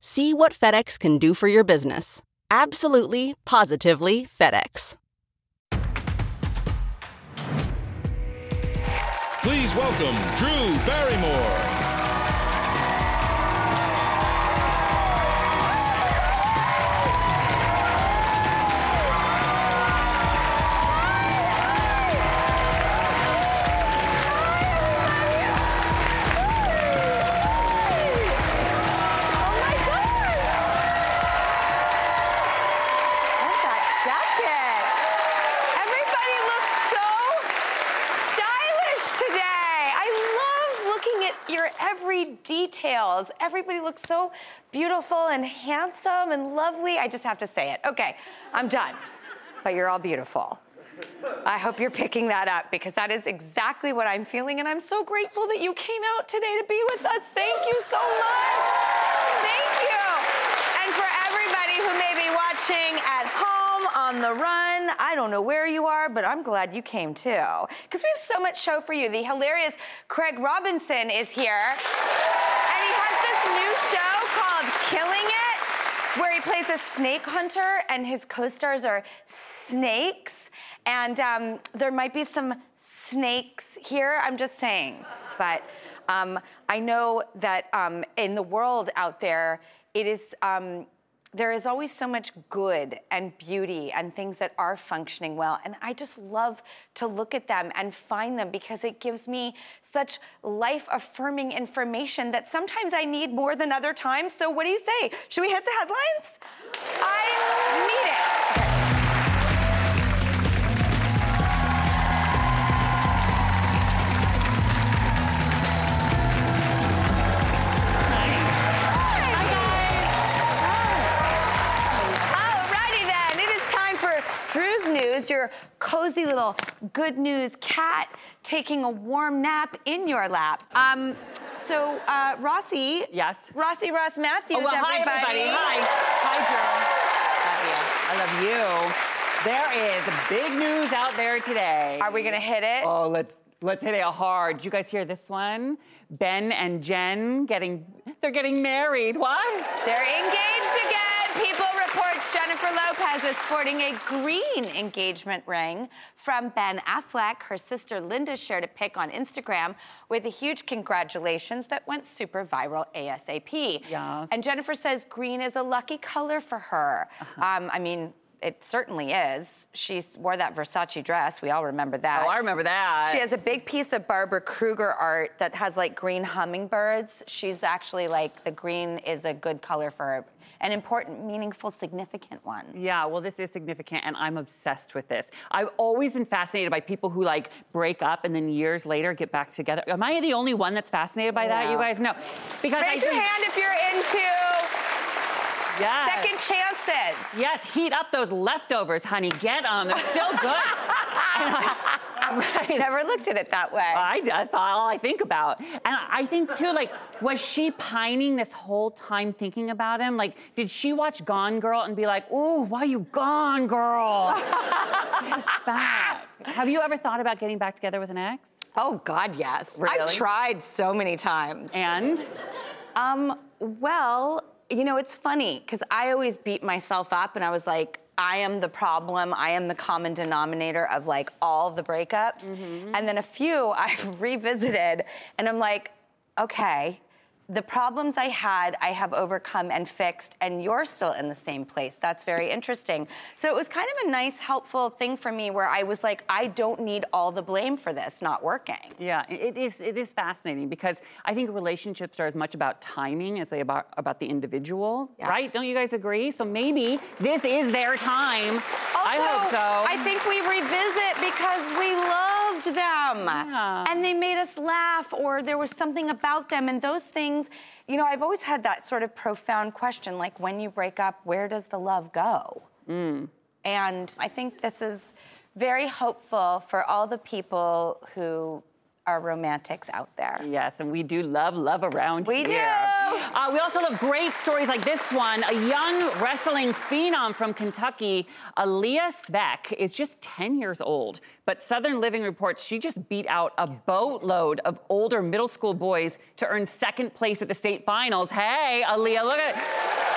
See what FedEx can do for your business. Absolutely, positively FedEx. Please welcome Drew Barrymore. Every details. Everybody looks so beautiful and handsome and lovely. I just have to say it. Okay, I'm done. But you're all beautiful. I hope you're picking that up because that is exactly what I'm feeling, and I'm so grateful that you came out today to be with us. Thank you so much. Thank you. And for everybody who may be watching at home, on the run, I don't know where you are, but I'm glad you came too. Because we have so much show for you. The hilarious Craig Robinson is here, and he has this new show called Killing It, where he plays a snake hunter, and his co stars are snakes. And um, there might be some snakes here, I'm just saying. But um, I know that um, in the world out there, it is. There is always so much good and beauty and things that are functioning well. And I just love to look at them and find them because it gives me such life affirming information that sometimes I need more than other times. So, what do you say? Should we hit the headlines? I need it. Okay. Your cozy little good news cat taking a warm nap in your lap. Um, so uh, Rossi. Yes? Rossi Ross Mathews. Oh, well, hi, everybody. Hi. Hi, you. I love you. There is big news out there today. Are we gonna hit it? Oh, let's let's hit it hard. Did you guys hear this one? Ben and Jen getting they're getting married. What? They're engaged again. People Lopez is sporting a green engagement ring from Ben Affleck. Her sister Linda shared a pic on Instagram with a huge congratulations that went super viral ASAP. Yes. And Jennifer says green is a lucky color for her. Um, I mean, it certainly is. She wore that Versace dress. We all remember that. Oh, I remember that. She has a big piece of Barbara Kruger art that has like green hummingbirds. She's actually like the green is a good color for her. An important, meaningful, significant one. Yeah, well, this is significant, and I'm obsessed with this. I've always been fascinated by people who like break up and then years later get back together. Am I the only one that's fascinated by that? No. You guys know, because I Raise your think- hand if you're into Yes. second chances. Yes, heat up those leftovers, honey. Get on them. They're still good. And I- I never looked at it that way. I, that's all I think about. And I think too, like, was she pining this whole time thinking about him? Like, did she watch Gone Girl and be like, "Ooh, why you gone, girl? Back." Have you ever thought about getting back together with an ex? oh God, yes. Really? I've tried so many times. And Um, well, you know, it's funny because I always beat myself up and I was like, I am the problem. I am the common denominator of like all the breakups. Mm-hmm. And then a few I've revisited and I'm like, okay, the problems I had, I have overcome and fixed, and you're still in the same place. That's very interesting. So it was kind of a nice, helpful thing for me where I was like, I don't need all the blame for this not working. Yeah, it is. It is fascinating because I think relationships are as much about timing as they about about the individual, Yeah. right? Don't you guys agree? So maybe this is their time. I hope so. I think we revisit because we love loved them. And they made us laugh, or there was something about them. And those things, you know, I've always had that sort of profound question like, when you break up, where does the love go? Mm. And I think this is very hopeful for all the people who are romantics out there. Yes, and we do love love around We here. do. Uh, we also love great stories like this one. A young wrestling phenom from Kentucky, Aaliyah Svek, is just 10 years old. But Southern Living reports she just beat out a boatload of older middle school boys to earn second place at the state finals. Hey, Aaliyah, look at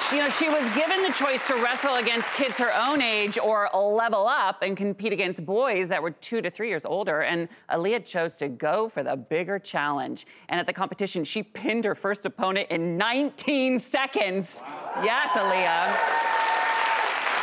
she, you know, she was given the choice to wrestle against kids her own age or level up and compete against boys that were two to three years older. And Aaliyah chose to go for the bigger challenge. And at the competition, she pinned her first opponent in 19 seconds. Yes, Aaliyah.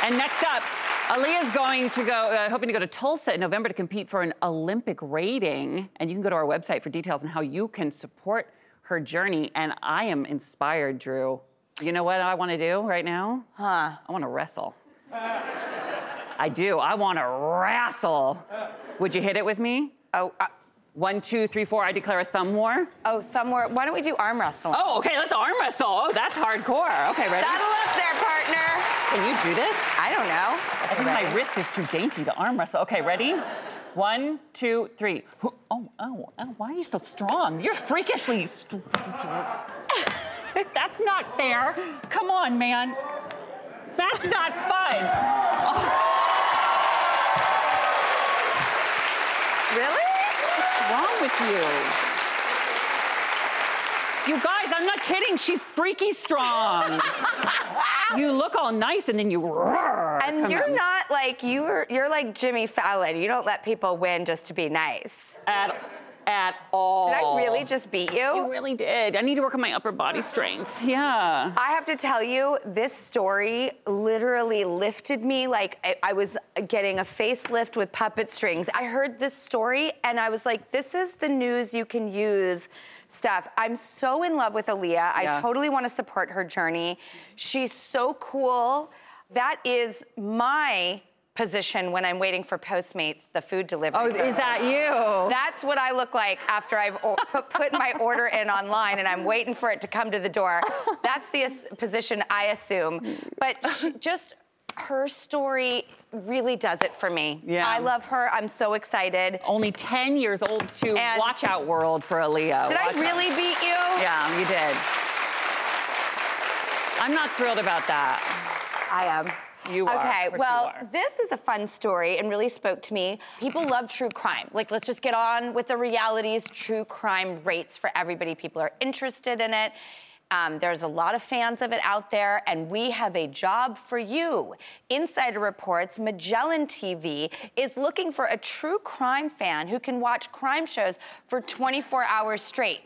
And next up, Aaliyah's going to go, uh, hoping to go to Tulsa in November to compete for an Olympic rating. And you can go to our website for details on how you can support her journey. And I am inspired, Drew. You know what I want to do right now? Huh? I want to wrestle. I do. I want to wrestle. Would you hit it with me? Oh, uh, One, two, three, four. I declare a thumb war. oh, thumb war. Why don't we do arm wrestling? Oh, okay. Let's arm wrestle. Oh, that's hardcore. Okay, ready? Saddle up there, partner. Can you do this? I don't know. I think my wrist is too dainty to arm wrestle. Okay, ready? One, two, three. Oh, oh, oh, why are you so strong? You're freakishly. St- That's not fair. Come on, man. That's not fun. Really? What's wrong with you? You guys, I'm not kidding. She's freaky strong. you look all nice and then you roar. And you're on. not like you're you're like Jimmy Fallon. You don't let people win just to be nice. at at all. Did I really just beat You you? really did. I need to work on my upper body strength. Yeah. I have to tell you, this story literally lifted me like I, I was getting a facelift with puppet strings. I heard this story and I was like, this is the news you can use stuff. I'm so in love with Aaliyah. I totally want to support her journey. She's so cool. That is my position when I'm waiting for Postmates, the food delivery. Oh, is that you? That's what I look like after I've put, my order in online and I'm waiting for it to come to the door. That's the as- position I assume. But just her story really does it for me. Yeah. I love her. I'm so excited. Only 10 years old to And- watch out world for Aaliyah. Did I Watch out. really beat you? Yeah, you did. I'm not thrilled about that. I am. You are. Okay, well, are. this is a fun story and really spoke to me. People love true crime. Like, let's just get on with the realities. True crime rates for everybody. People are interested in it. Um, there's a lot of fans of it out there, and we have a job for you. Insider reports Magellan TV is looking for a true crime fan who can watch crime shows for 24 hours straight.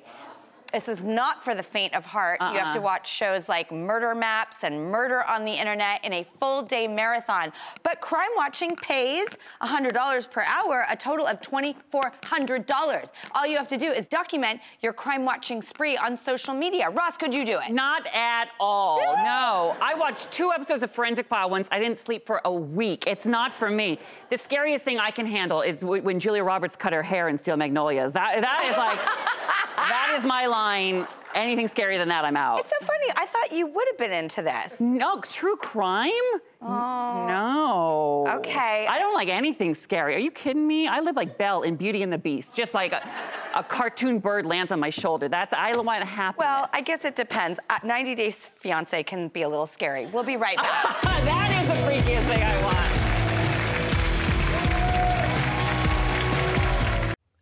This is not for the faint of heart. You have to uh-uh. watch shows like Murder Maps and Murder on the Internet in a full day marathon. But crime watching pays $100 per hour, a total of $2,400. All you have to do is document your crime watching spree on social media. Ross, could you do it? Not at all. No. I watched two episodes of Forensic File once. I didn't sleep for a week. It's not for me. The scariest thing I can handle is w- when Julia Roberts cut her hair in Steel Magnolias. That, that is like, that is my line. Anything scarier than that, I'm out. It's so funny. I thought you would have been into this. No, true crime? Oh. No. Okay. I don't like anything scary. Are you kidding me? I live like Belle in Beauty and the Beast. Just like a, a cartoon bird lands on my shoulder. That's I want to happiness. Well, I guess it depends. Uh, 90 Days Fiance can be a little scary. We'll be right back. that is the freakiest thing I want.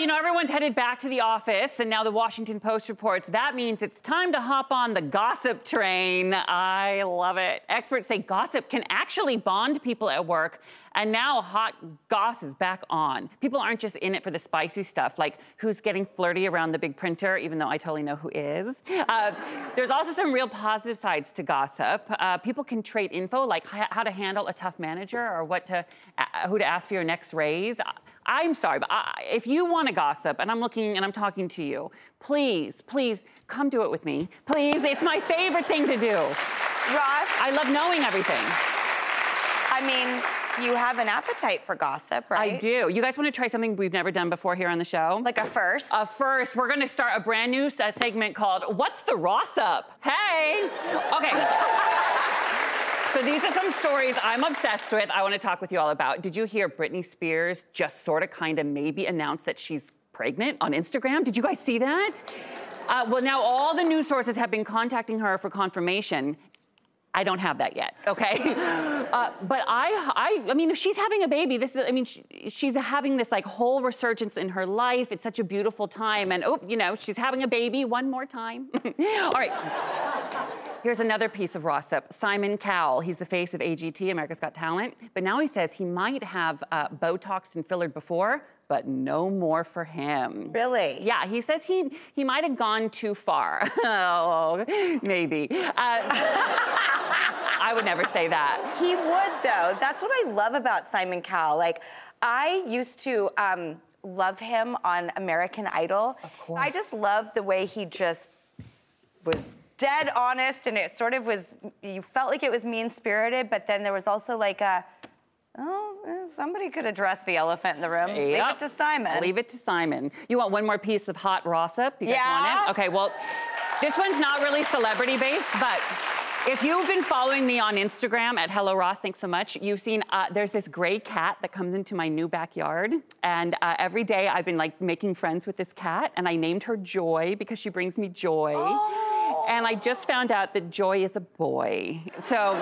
You know, everyone's headed back to the office, and now the Washington Post reports that means it's time to hop on the gossip train. I love it. Experts say gossip can actually bond people at work, and now hot goss is back on. People aren't just in it for the spicy stuff, like who's getting flirty around the big printer, even though I totally know who is. Uh, there's also some real positive sides to gossip. Uh, people can trade info, like h- how to handle a tough manager or what to, uh, who to ask for your next raise. I'm sorry, but I, if you want to gossip, and I'm looking and I'm talking to you, please, please come do it with me. Please, it's my favorite thing to do. Ross, I love knowing everything. I mean, you have an appetite for gossip, right? I do. You guys want to try something we've never done before here on the show? Like a first? A first, we're going to start a brand new uh, segment called What's the Ross Up? Hey! Okay. So these are some stories I'm obsessed with. I want to talk with you all about. Did you hear Britney Spears just sort of kind of maybe announced that she's pregnant on Instagram? Did you guys see that? Uh, well, now all the news sources have been contacting her for confirmation. I don't have that yet, okay? uh, but I, I, I mean, if she's having a baby, this is, I mean, she, she's having this like whole resurgence in her life. It's such a beautiful time. And oh, you know, she's having a baby one more time. All right. Here's another piece of gossip. Simon Cowell, he's the face of AGT, America's Got Talent, but now he says he might have uh, Botoxed and fillered before, but no more for him. Really? Yeah, he says he he might have gone too far. oh, maybe. Uh, I would never say that. He would, though. That's what I love about Simon Cowell. Like, I used to um, love him on American Idol. Of course. I just loved the way he just was dead honest, and it sort of was. You felt like it was mean spirited, but then there was also like a. Oh, somebody could address the elephant in the room. Leave it to Simon. Leave it to Simon. You want one more piece of hot gossip? You guys Yeah. want it? Okay, well, this one's not really celebrity based, but if you've been following me on Instagram at Hello Ross, thanks so much. You've seen uh, there's this gray cat that comes into my new backyard, and uh, every day I've been like making friends with this cat, and I named her Joy because she brings me joy. Oh. And I just found out that Joy is a boy. So.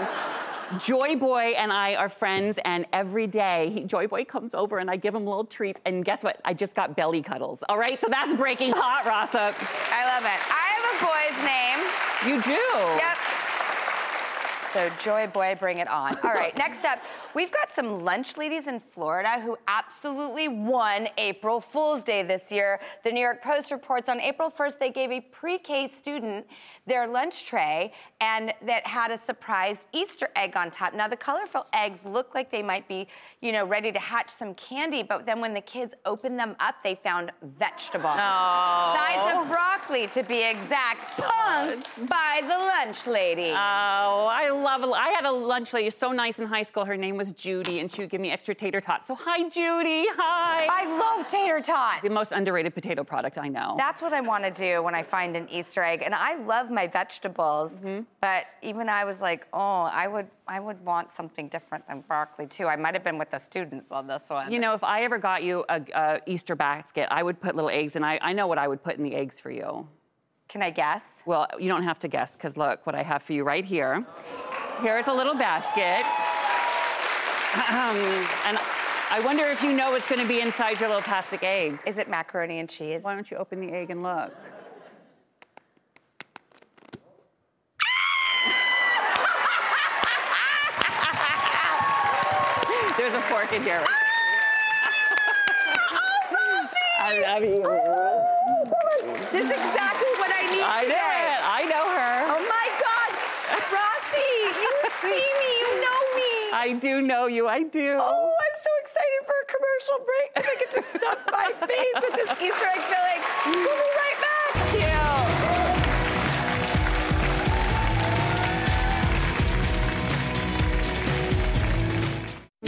Joy Boy and I are friends, and every day he, Joy Boy comes over and I give him little treats. And guess what? I just got belly cuddles. All right, so that's breaking hot, Rossip. I love it. I have a boy's name. You do. Yep. So, Joy Boy, bring it on. All right, next up, we've got some lunch ladies in Florida who absolutely won April Fool's Day this year. The New York Post reports on April 1st, they gave a pre K student their lunch tray and that had a surprise Easter egg on top. Now, the colorful eggs look like they might be, you know, ready to hatch some candy, but then when the kids opened them up, they found vegetables. Sides of broccoli, to be exact, punked by the lunch lady. Oh, I love. I had a lunch lady so nice in high school. Her name was Judy, and she would give me extra tater tots. So, hi, Judy. Hi. I love tater tots. the most underrated potato product I know. That's what I want to do when I find an Easter egg. And I love my vegetables, Mm-hmm. but even I was like, oh, I would, I would want something different than broccoli too. I might have been with the students on this one. you know, if I ever got you a, a Easter basket, I would put little eggs, and I, I know what I would put in the eggs for you. Can I guess? Well, you don't have to guess, because look what I have for you right here. Here's a little basket. and I wonder if you know what's going to be inside your little plastic egg. Is it macaroni and cheese? Why don't you open the egg and look? There's a fork in here. Oh, I love you. Oh, this is exactly I need I know it. I know her. Oh my God, Rossi, you see me, you know me. I do know you. I do. Oh, I'm so excited for a commercial break. Because I get to stuff my face with this Easter egg filling.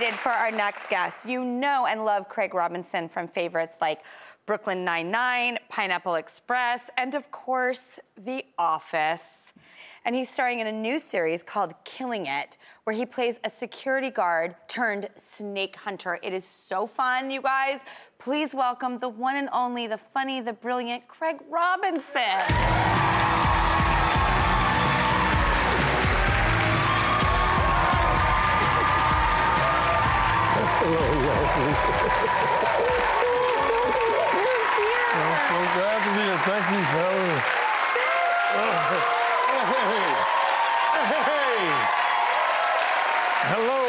Excited for our next guest. You know and love Craig Robinson from favorites like Brooklyn Nine-Nine, Pineapple Express, and of course, The Office. And he's starring in a new series called Killing It, where he plays a security guard turned snake hunter. It is so fun, you guys. Please welcome the one and only, the funny, the brilliant Craig Robinson. I'm so glad to be here. Thank you, Kelly. Hey. Hey. Hello.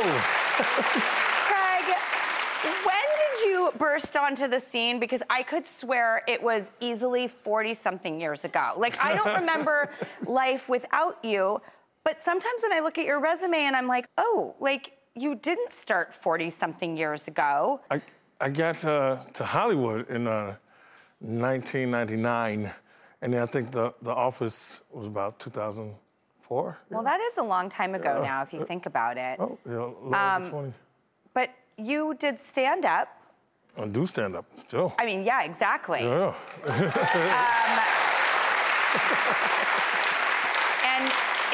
Craig, when did you burst onto the scene? Because I could swear it was easily 40 something years ago. Like, I don't remember life without you, but sometimes when I look at your resume and I'm like, oh, like, you didn't start 40 something years ago. I, I got to, to Hollywood in uh, 1999, and then I think the, the office was about 2004. Well, that is a long time ago now, if you think about it. Oh, yeah, a little Um, over 20. But you did stand up. I do stand up still. I mean, yeah, exactly. yeah. And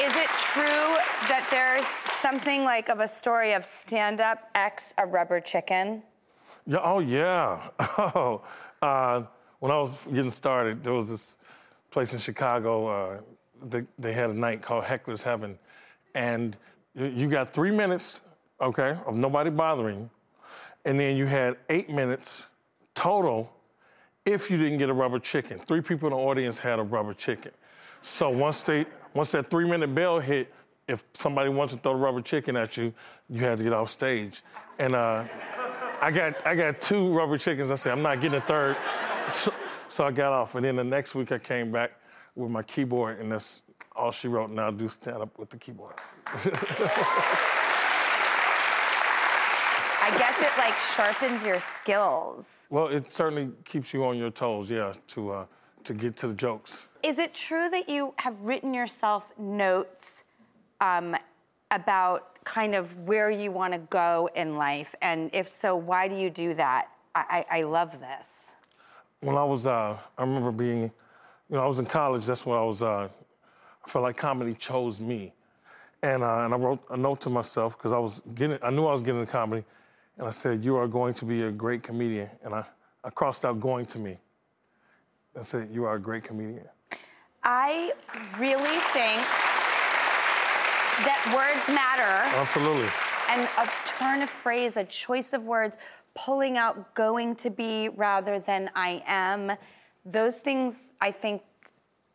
is it true that there's something like of a story of stand up X a rubber chicken? Yeah, oh yeah. Oh, uh, when I was getting started, there was this place in Chicago. Uh, they, they had a night called Heckler's Heaven, and you, you got three minutes, okay, of nobody bothering, and then you had eight minutes total if you didn't get a rubber chicken. Three people in the audience had a rubber chicken. So once they once that three minute bell hit, if somebody wants to throw the rubber chicken at you, you had to get off stage. And uh, I got I got two rubber chickens. I said I'm not getting a third, so, so I got off. And then the next week I came back with my keyboard, and that's all she wrote. Now I do stand up with the keyboard. I guess it like sharpens your skills. Well, it certainly keeps you on your toes, yeah, to uh, to get to the jokes. Is it true that you have written yourself notes um, about kind of where you want to go in life? And if so, why do you do that? I, I, I love this. When I was, uh, I remember being, you know, I was in college. That's when I was. Uh, I felt like comedy chose me, and uh, and I wrote a note to myself because I was getting. I knew I was getting into comedy, and I said, "You are going to be a great comedian." And I, I crossed out "going to me." I said, "You are a great comedian." I really think that words matter. Absolutely. and a turn of phrase, a choice of words, pulling out going to be rather than I am, those things I think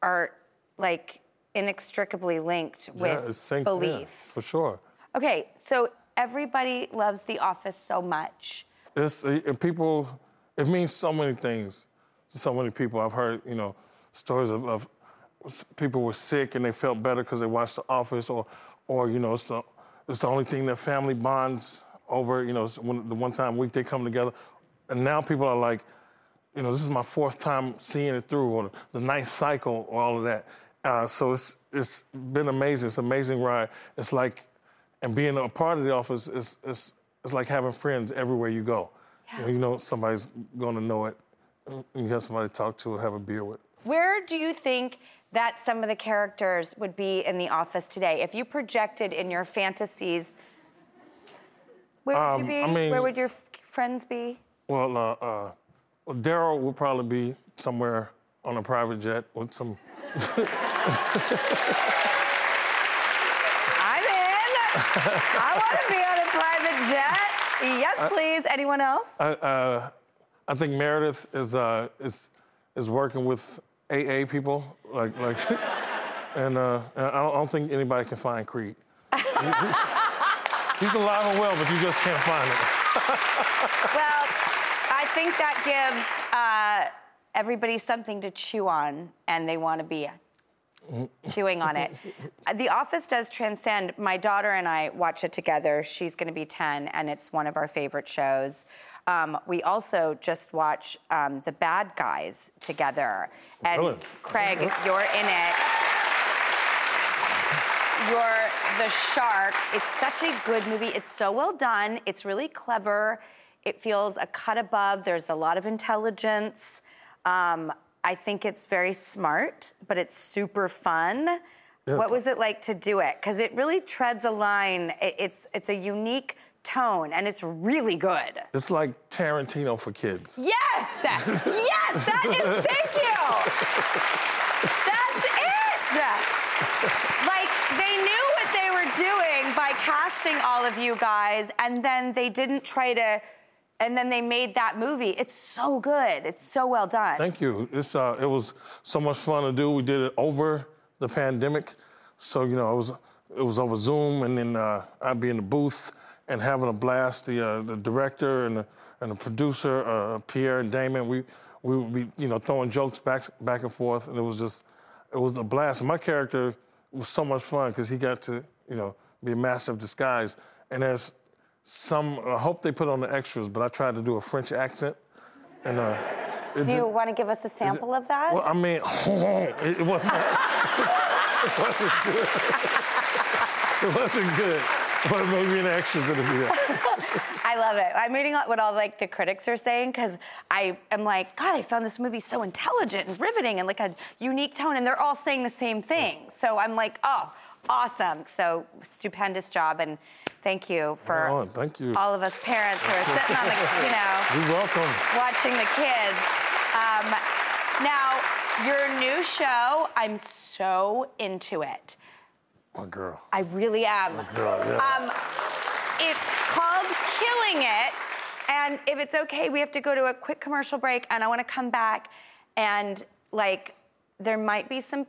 are like inextricably linked yeah, with it sinks in, belief. for sure. Okay, so everybody loves The Office so much. It's uh, people. It means so many things to so many people. I've heard, you know, stories of, of people were sick and they felt better because they watched The Office, or, or you know, it's the it's the only thing that family bonds over. You know, it's when, the one time a week they come together, and now people are like, you know, this is my fourth time seeing it through, or the ninth cycle, or all of that. Uh, so it's it's been amazing. It's an amazing ride. It's like, and being a part of the office is is it's like having friends everywhere you go. You, know, you know somebody's going to know it. You have somebody to talk to or have a beer with. Where do you think that some of the characters would be in The Office today? If you projected in your fantasies, where would Um, you be? I mean- where would your f- friends be? Well, uh, uh, Darryl will probably be somewhere on a private jet with some. I'm in. I want to be on a private jet. Yes, please. Anyone else? I, uh, I think Meredith is uh, is is working with AA people, like like, and, uh, and I, don't, I don't think anybody can find Creed. He's, alive and well, but you just can't find it. well, I think that gives uh, everybody something to chew on, and they want to be chewing on it. The Office does transcend. My daughter and I watch it together. She's going to be 10, and it's one of our favorite shows. Um, we also just watch um, The Bad Guys together. And Really? Craig, you're in it. you're the shark. It's such a good movie. It's so well done. It's really clever. It feels a cut above. There's a lot of intelligence. Um, I think it's very smart, but it's super fun. What was it like to do it? Because it really treads a line. It- It's it's a unique tone, and it's really good. It's like Tarantino for kids. Yes, yes, that is. Thank you. That's it. Like they knew what they were doing by casting all of you guys, and then they didn't try to. And then they made that movie. It's so good. It's so well done. Thank you. It's uh, it was so much fun to do. We did it over the pandemic, so you know it was it was over Zoom, and then uh, I'd be in the booth and having a blast. The uh, the director and the, and the producer uh, Pierre and Damon, we we would be you know throwing jokes back back and forth, and it was just it was a blast. And my character was so much fun because he got to you know be a master of disguise, and there's some I hope they put on the extras, but I tried to do a French accent, and. Uh, it Do you want to give us a sample of that? well, I mean, it, it wasn't. it wasn't good. It wasn't good. But maybe in the extras it'll be there. I love it. I'm reading what all like the critics are saying because I am like, God, I found this movie so intelligent and riveting and like a unique tone, and they're all saying the same thing. So I'm like, oh, awesome. So stupendous job, and thank you for on. Thank you. all of us parents who are sitting on the, you know, You're welcome. watching the kids. Um, now, your new show, I'm so into it. My girl. I really am. girl, yeah. Um, it's called Killing It. And if it's okay, we have to go to a quick commercial break, and I want to come back and like there might be some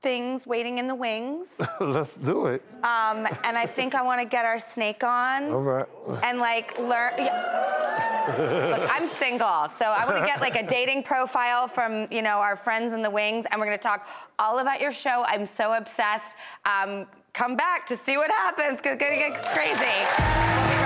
things waiting in the wings. Let's do it. Um, and I think I want to get our snake on All right. and like learn. Yeah. Look, I'm single, so I want to get like a dating profile from you know our friends in the wings, and we're gonna talk all about your show. I'm so obsessed. Um, come back to see what happens. It's gonna get crazy.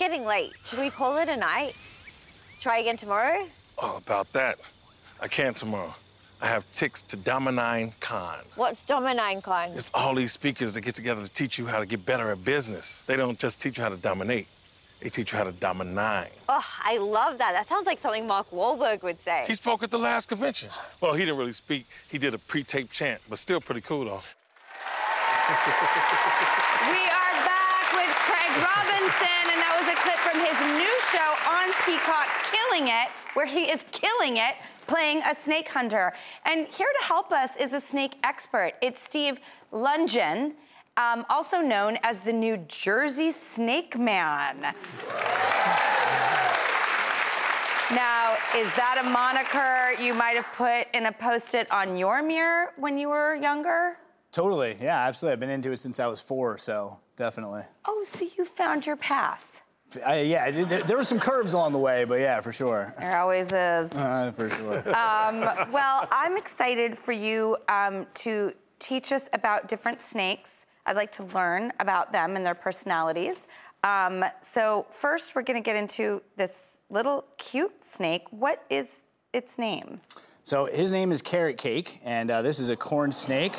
It's getting late. Should we call it a night? Try again tomorrow? Oh, about that. I can't tomorrow. I have ticks to Dominine Con. What's Dominine Con? It's all these speakers that get together to teach you how to get better at business. They don't just teach you how to dominate. They teach you how to dominine. Oh, I love that. That sounds like something Mark Wahlberg would say. He spoke at the last convention. Well, he didn't really speak. He did a pre-taped chant, but still pretty cool though. We are Craig Robinson, and that was a clip from his new show on Peacock, Killing It, where he is killing it, playing a snake hunter. And here to help us is a snake expert. It's Steve Lungen, um, also known as the New Jersey Snake Man. Now, is that a moniker you might have put in a post-it on your mirror when you were younger? Totally. Yeah, absolutely. I've been into it since I was four, so definitely. Oh, so you found your path. I, yeah, I did- there, there were some curves along the way, but yeah, for sure. There always is. Uh, for sure. Um, well, I'm excited for you um, to teach us about different snakes. I'd like to learn about them and their personalities. Um, so, first, we're going to get into this little cute snake. What is its name? So his name is Carrot Cake, and uh, this is a corn snake.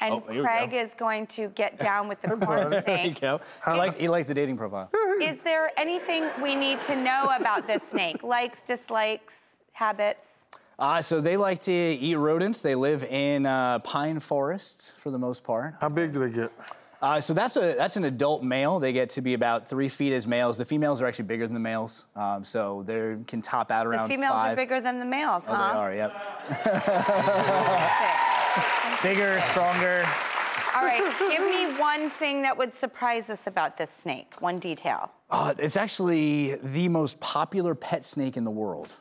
And Oh, Craig is going to get down with the corn There you go. I like, he liked the dating profile. Is there anything we need to know about this snake? Likes, dislikes, habits? Uh, so they like to eat rodents. They live in uh, pine forests for the most part. How big do they get? Uh, so that's a that's an adult male. They get to be about three feet as males. The females are actually bigger than the males, um, so they can top out around. The around females five. are bigger than the males, Oh, huh? they are. Yep. Bigger, stronger. All right, give me one thing that would surprise us about this snake. One detail. Uh, it's actually the most popular pet snake in the world.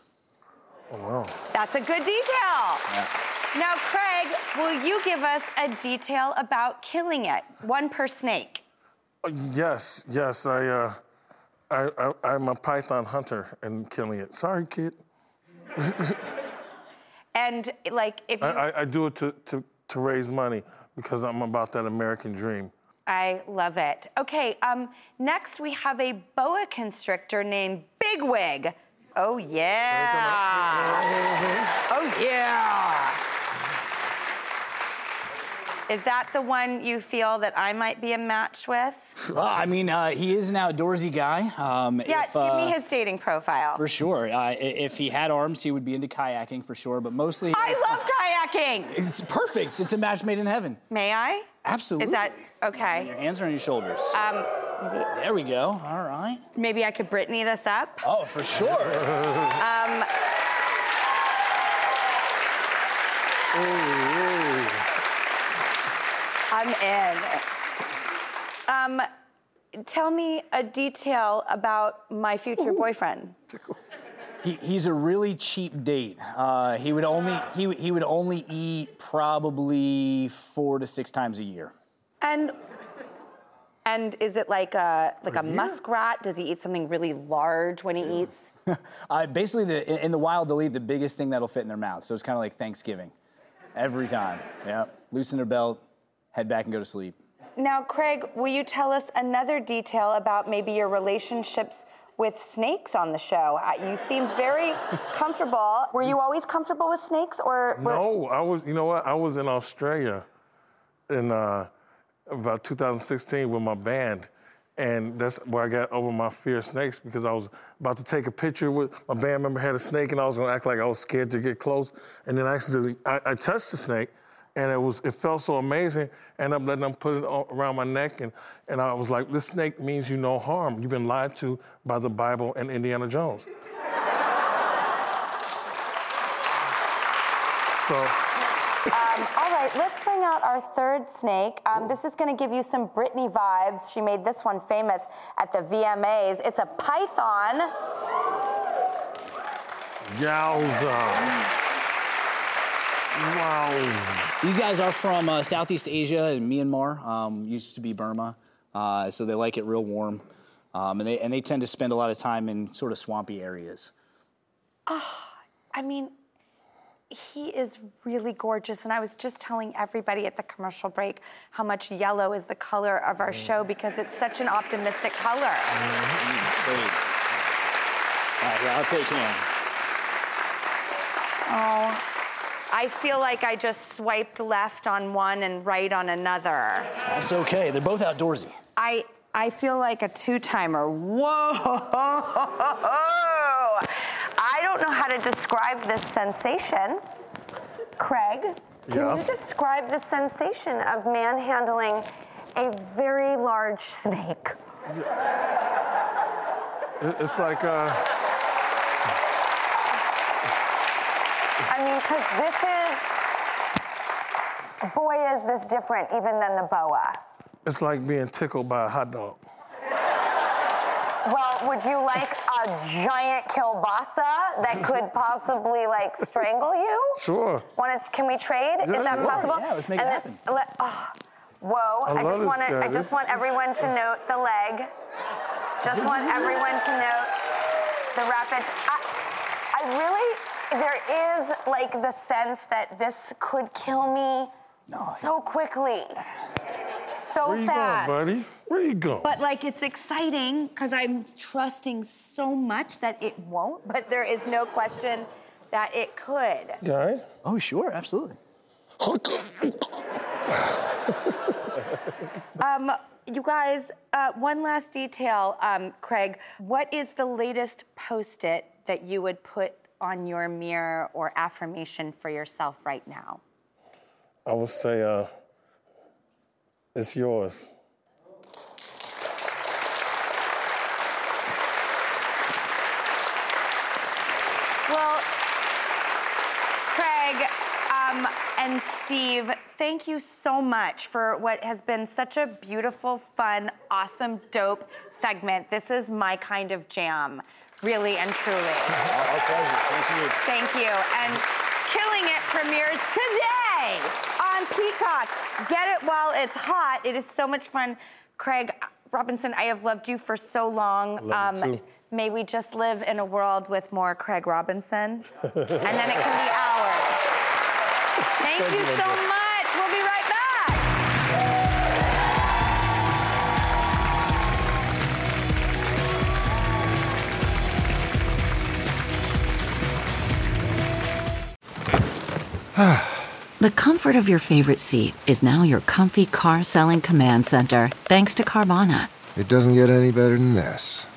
Oh, wow. That's a good detail. Now, Craig, will you give us a detail about killing it? One per snake. Uh, yes, yes. I, uh, I, I, I'm a python hunter and killing it. Sorry, kid. And like, if you, I, I, I do it to, to, to raise money because I'm about that American dream. I love it. Okay, um, next we have a boa constrictor named Bigwig. Oh yeah. Oh yeah. Is that the one you feel that I might be a match with? Well, I mean, uh, he is an outdoorsy guy. Um, Yeah, if, give uh, me his dating profile. For sure. Uh, if he had arms, he would be into kayaking for sure, but mostly. I love kayaking. It's perfect. It's a match made in heaven. May I? Absolutely. Is that okay? Your hands are on your shoulders. Um, maybe, there we go. All right. maybe I could Britney this up. Oh, for sure. Um, I'm in. Um, tell me a detail about my future boyfriend. He, he's a really cheap date. Uh, he would only he, he would only eat probably four to six times a year. And and is it like a like a muskrat? Does he eat something really large when he eats? Uh, basically, the, in- in the wild, they'll eat the biggest thing that'll fit in their mouth. So it's kind of like Thanksgiving, every time. Yeah. Loosen their belt, head back and go to sleep. Now, Craig, will you tell us another detail about maybe your relationships with snakes on the show? Uh, You seem very comfortable. Were you always comfortable with snakes, or were- No, I was. You know what? I was in Australia in uh, about 2016 with my band, and that's where I got over my fear of snakes because I was about to take a picture with my band member had a snake, and I was going to act like I was scared to get close, and then actually I, I touched the snake. And it was it felt so amazing. And I'm letting them put it around my neck, and, and I was like, this snake means you no harm. You've been lied to by the Bible and Indiana Jones. So Um, all right, let's bring out our third snake. Um, this is going to give you some Britney vibes. She made this one famous at the VMAs. It's a python. Yowza. Wow. These guys are from uh, Southeast Asia and Myanmar. Um, used to be Burma, uh, so they like it real warm, um, and they and they tend to spend a lot of time in sort of swampy areas. I mean, he is really gorgeous. And I was just telling everybody at the commercial break how much yellow is the color of our mm. show because it's such an optimistic color. Great. All right, yeah, I'll take him. Oh, I feel like I just swiped left on one and right on another. That's okay. They're both outdoorsy. I I feel like a two-timer. Whoa! I don't know how to describe this sensation. Craig, can Yeah? you describe the sensation of manhandling a very large snake? It's like uh, I mean, because this is, boy, is this different even than the boa. it's like being tickled by a hot dog. Well, would you like a giant kielbasa that could possibly like strangle you? Sure. Want to? Can we trade? Yeah, is that sure. possible? Yeah, let's make it happen. then let- oh, ah, whoa! I I, just want to. I just This- want everyone to note the leg. Just want everyone to note the rapid. I, I really. There is like the sense that this could kill me so quickly, so Where you fast. going, buddy? Where you going? But like it's exciting because I'm trusting so much that it won't, but there is no question that it could. Guy? Oh, sure, absolutely. Um, you guys, uh, one last detail, um, Craig. What is the latest post it that you would put on your mirror or affirmation for yourself right now? I would say uh, it's yours. Well, Craig, um, and Steve, thank you so much for what has been such a beautiful, fun, awesome, dope segment. This is my kind of jam, really and truly. Our pleasure. Thank you. Thank you. And Killing It premieres today on Peacock. Get it while it's hot. It is so much fun. Craig Robinson, I have loved you for so long. Love you too. May we just live in a world with more Craig Robinson, and then it can be ours. Thank Thank you you, so much. We'll be right back. The comfort of your favorite seat is now your comfy car selling command center, thanks to Carvana. It doesn't get any better than this.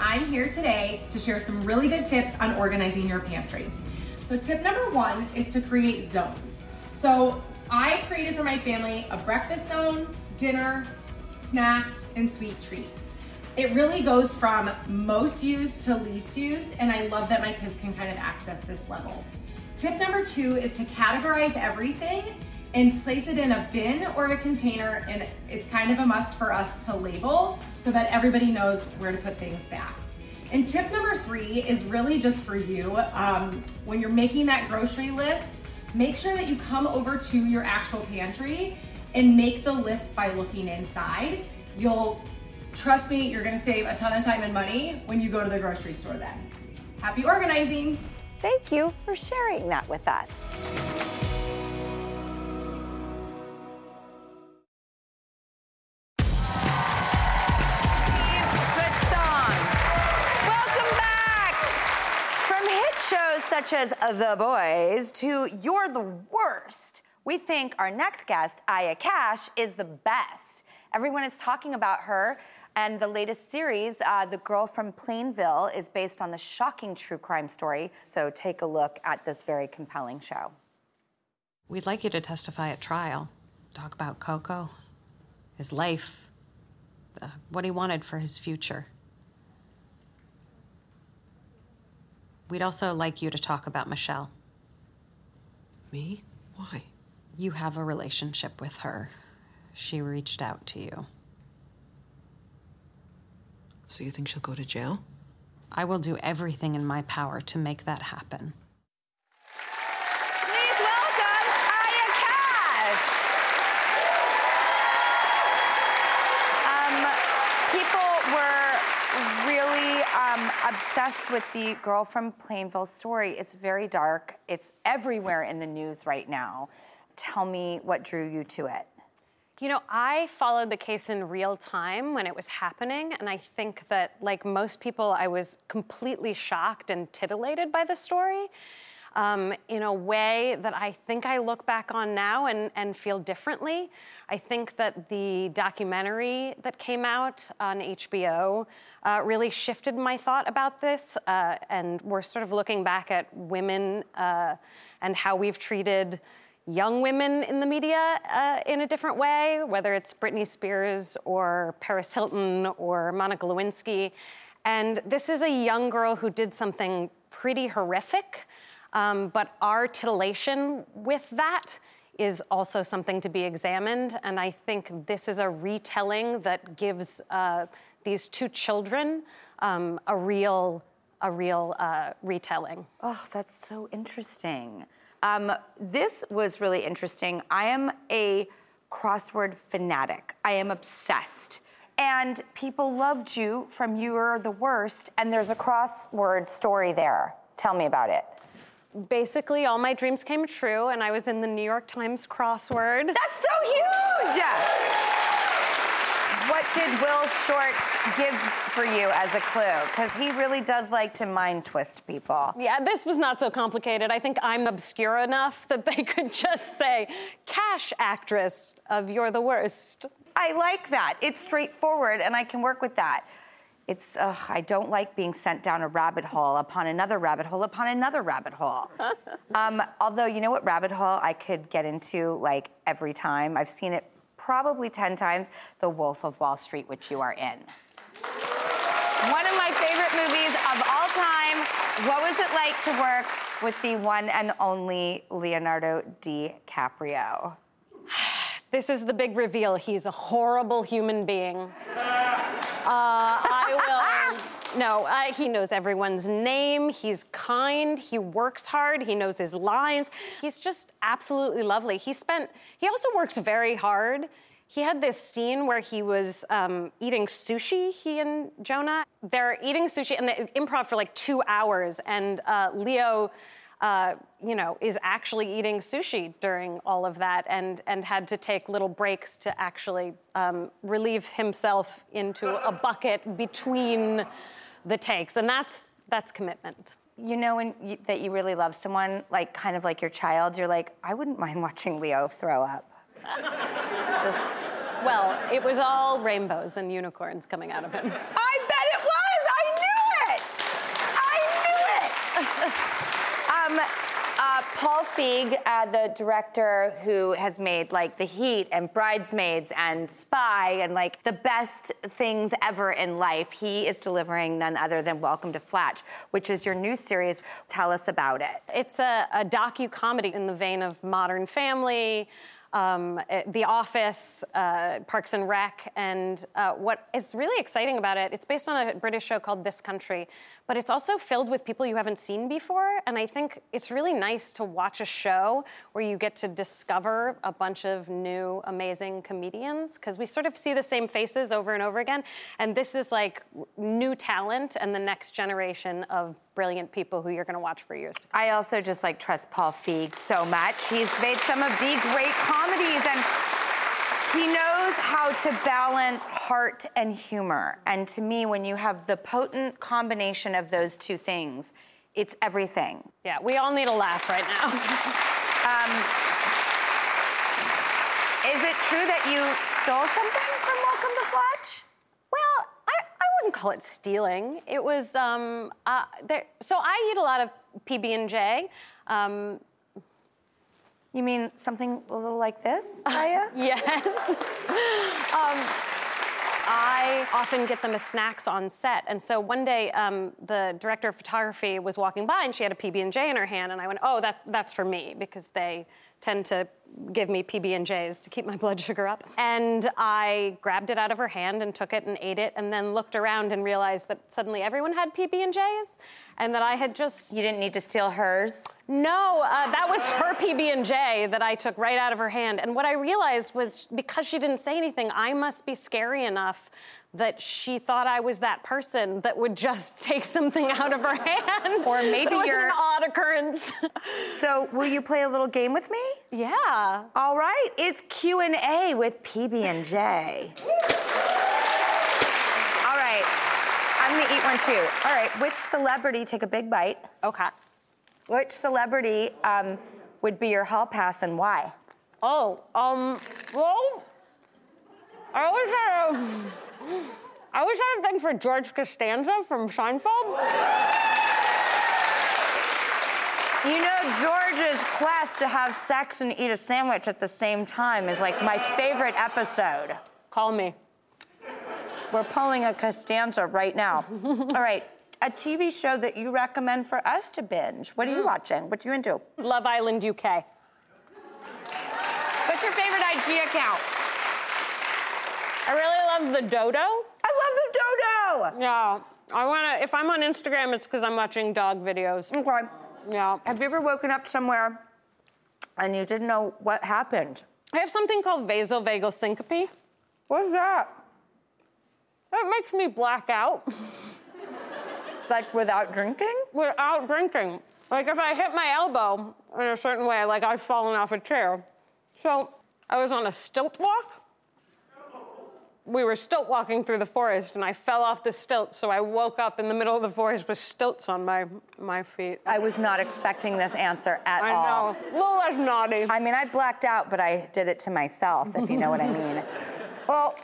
I'm here today to share some really good tips on organizing your pantry. So, tip number one is to create zones. So, I created for my family a breakfast zone, dinner, snacks, and sweet treats. It really goes from most used to least used, and I love that my kids can kind of access this level. Tip number two is to categorize everything and place it in a bin or a container, and it's kind of a must for us to label so that everybody knows where to put things back. And tip number three is really just for you. Um, when you're making that grocery list, make sure that you come over to your actual pantry and make the list by looking inside. You'll, trust me, you're gonna save a ton of time and money when you go to the grocery store then. Happy organizing! Thank you for sharing that with us. Such as The Boys to You're the Worst, we think our next guest, Aya Cash, is the best. Everyone is talking about her, and the latest series, uh, The Girl from Plainville, is based on the shocking true crime story. So take a look at this very compelling show. We'd like you to testify at trial. Talk about Coco, his life, uh, what he wanted for his future. We'd also like you to talk about Michelle. Me? Why? You have a relationship with her. She reached out to you. So you think she'll go to jail? I will do everything in my power to make that happen. Please welcome Aya Cash. Um, people were really um, obsessed with the girl from Plainville story. It's very dark. It's everywhere in the news right now. Tell me what drew you to it. You know, I followed the case in real time when it was happening, and I think that, like most people, I was completely shocked and titillated by the story um, in a way that I think I look back on now and, and feel differently. I think that the documentary that came out on HBO uh, really shifted my thought about this, uh, and we're sort of looking back at women uh, and how we've treated young women in the media uh, in a different way, whether it's Britney Spears or Paris Hilton or Monica Lewinsky. And this is a young girl who did something pretty horrific, um, but our titillation with that is also something to be examined. And I think this is a retelling that gives uh, these two children um, a real, a real uh, retelling. Oh, that's so interesting. Um, this was really interesting. I am a crossword fanatic. I am obsessed. And people loved you from You Are the Worst, and there's a crossword story there. Tell me about it. Basically, all my dreams came true, and I was in the New York Times crossword. That's so huge! What did Will Shortz give for you as a clue? Because he really does like to mind twist people. Yeah, this was not so complicated. I think I'm obscure enough that they could just say, cash actress of You're the Worst. I like that. It's straightforward, and I can work with that. It's, ugh, I don't like being sent down a rabbit hole upon another rabbit hole upon another rabbit hole. um, although, you know what rabbit hole I could get into like every time? I've seen it probably 10 times The Wolf of Wall Street, which you are in. One of my favorite movies of all time. What was it like to work with the one and only Leonardo DiCaprio? This is the big reveal. He's a horrible human being. Uh, I will. No, uh, he knows everyone's name. He's kind. He works hard. He knows his lines. He's just absolutely lovely. He spent. He also works very hard. He had this scene where he was um, eating sushi. He and Jonah. They're eating sushi and they improv for like two hours. And uh, Leo uh, you know, is actually eating sushi during all of that and, and had to take little breaks to actually um, relieve himself into a bucket between the takes. And that's, that's commitment. You know when you, that you really love someone, like kind of like your child, you're like, I wouldn't mind watching Leo throw up. Just, well, it was all rainbows and unicorns coming out of him. I bet it was! I knew it! I knew it! um, uh, Paul Feig, uh, the director who has made like The Heat and Bridesmaids and Spy and like the best things ever in life, he is delivering none other than Welcome to Flatch, which is your new series. Tell us about it. It's a, a docu comedy in the vein of Modern Family. Um, eh, the Office, uh, Parks and Rec, and uh, what is really exciting about it, it's based on a British show called This Country, but it's also filled with people you haven't seen before. And I think it's really nice to watch a show where you get to discover a bunch of new, amazing comedians, because we sort of see the same faces over and over again. And this is like new talent and the next generation of brilliant people who you're going to watch for years. I also just like trust Paul Feig so much. He's made some of the great comedies and he knows how to balance heart and humor. And to me, when you have the potent combination of those two things, it's everything. Yeah, we all need a laugh right now. um, is it true that you stole something from Welcome to Flatch? Well, I, I wouldn't call it stealing. It was um, uh, there, so I eat a lot of PB and J. Um, you mean something a little like this, Kaya? yes. um, I often get them as snacks on set, and so one day um, the director of photography was walking by, and she had a PB and J in her hand, and I went, "Oh, that that's for me," because they tend to give me PB and J's to keep my blood sugar up. And I grabbed it out of her hand and took it and ate it, and then looked around and realized that suddenly everyone had PB and that I had just you didn't need to steal hers. No, uh, that was her PB and J that I took right out of her hand. And what I realized was because she didn't say anything, I must be scary enough that she thought I was that person that would just take something out of her hand. Or maybe you're an odd occurrence. so, will you play a little game with me? Yeah. All right, it's Q and A with PB and J. All right, I'm gonna eat one too. All right, which celebrity take a big bite? Okay. Which celebrity um, would be your hall pass and why? Oh, um, well, I always had I always had a thing for George Costanza from Seinfeld. You know, George's quest to have sex and eat a sandwich at the same time is like my favorite episode. Call me. We're pulling a Costanza right now. All right, a TV show that you recommend for us to binge. What are you mm. watching? What are you into? Love Island UK. What's your favorite IG account? I really love the dodo. I love the dodo. Yeah. I want to, if I'm on Instagram, it's because I'm watching dog videos. Okay. Yeah. Have you ever woken up somewhere and you didn't know what happened? I have something called vasovagal syncope. What's that? It makes me black out. like without drinking? Without drinking. Like if I hit my elbow in a certain way, like I've fallen off a chair. So I was on a stilt walk we were stilt walking through the forest and I fell off the stilts, so I woke up in the middle of the forest with stilts on my my feet. I was not expecting this answer at I all. I know. Less naughty. I mean, I blacked out, but I did it to myself, if you know what I mean. Well,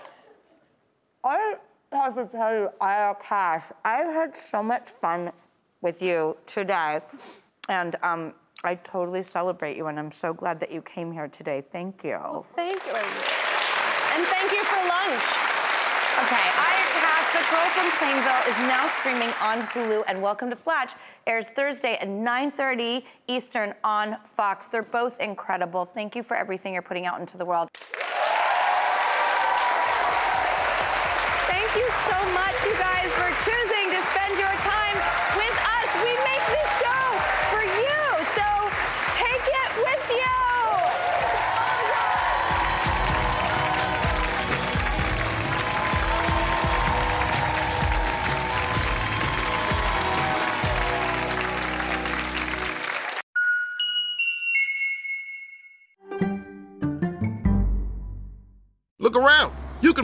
I have to tell you, Aya Cash, I've had so much fun with you today. And um, I totally celebrate you, and I'm so glad that you came here today. Thank you. Thank you. And thank you for lunch. Okay, Aya Cash, The Girl from Plainville is now streaming on Hulu, and Welcome to Flatch airs Thursday at 9.30 Eastern on Fox. They're both incredible. Thank you for everything you're putting out into the world.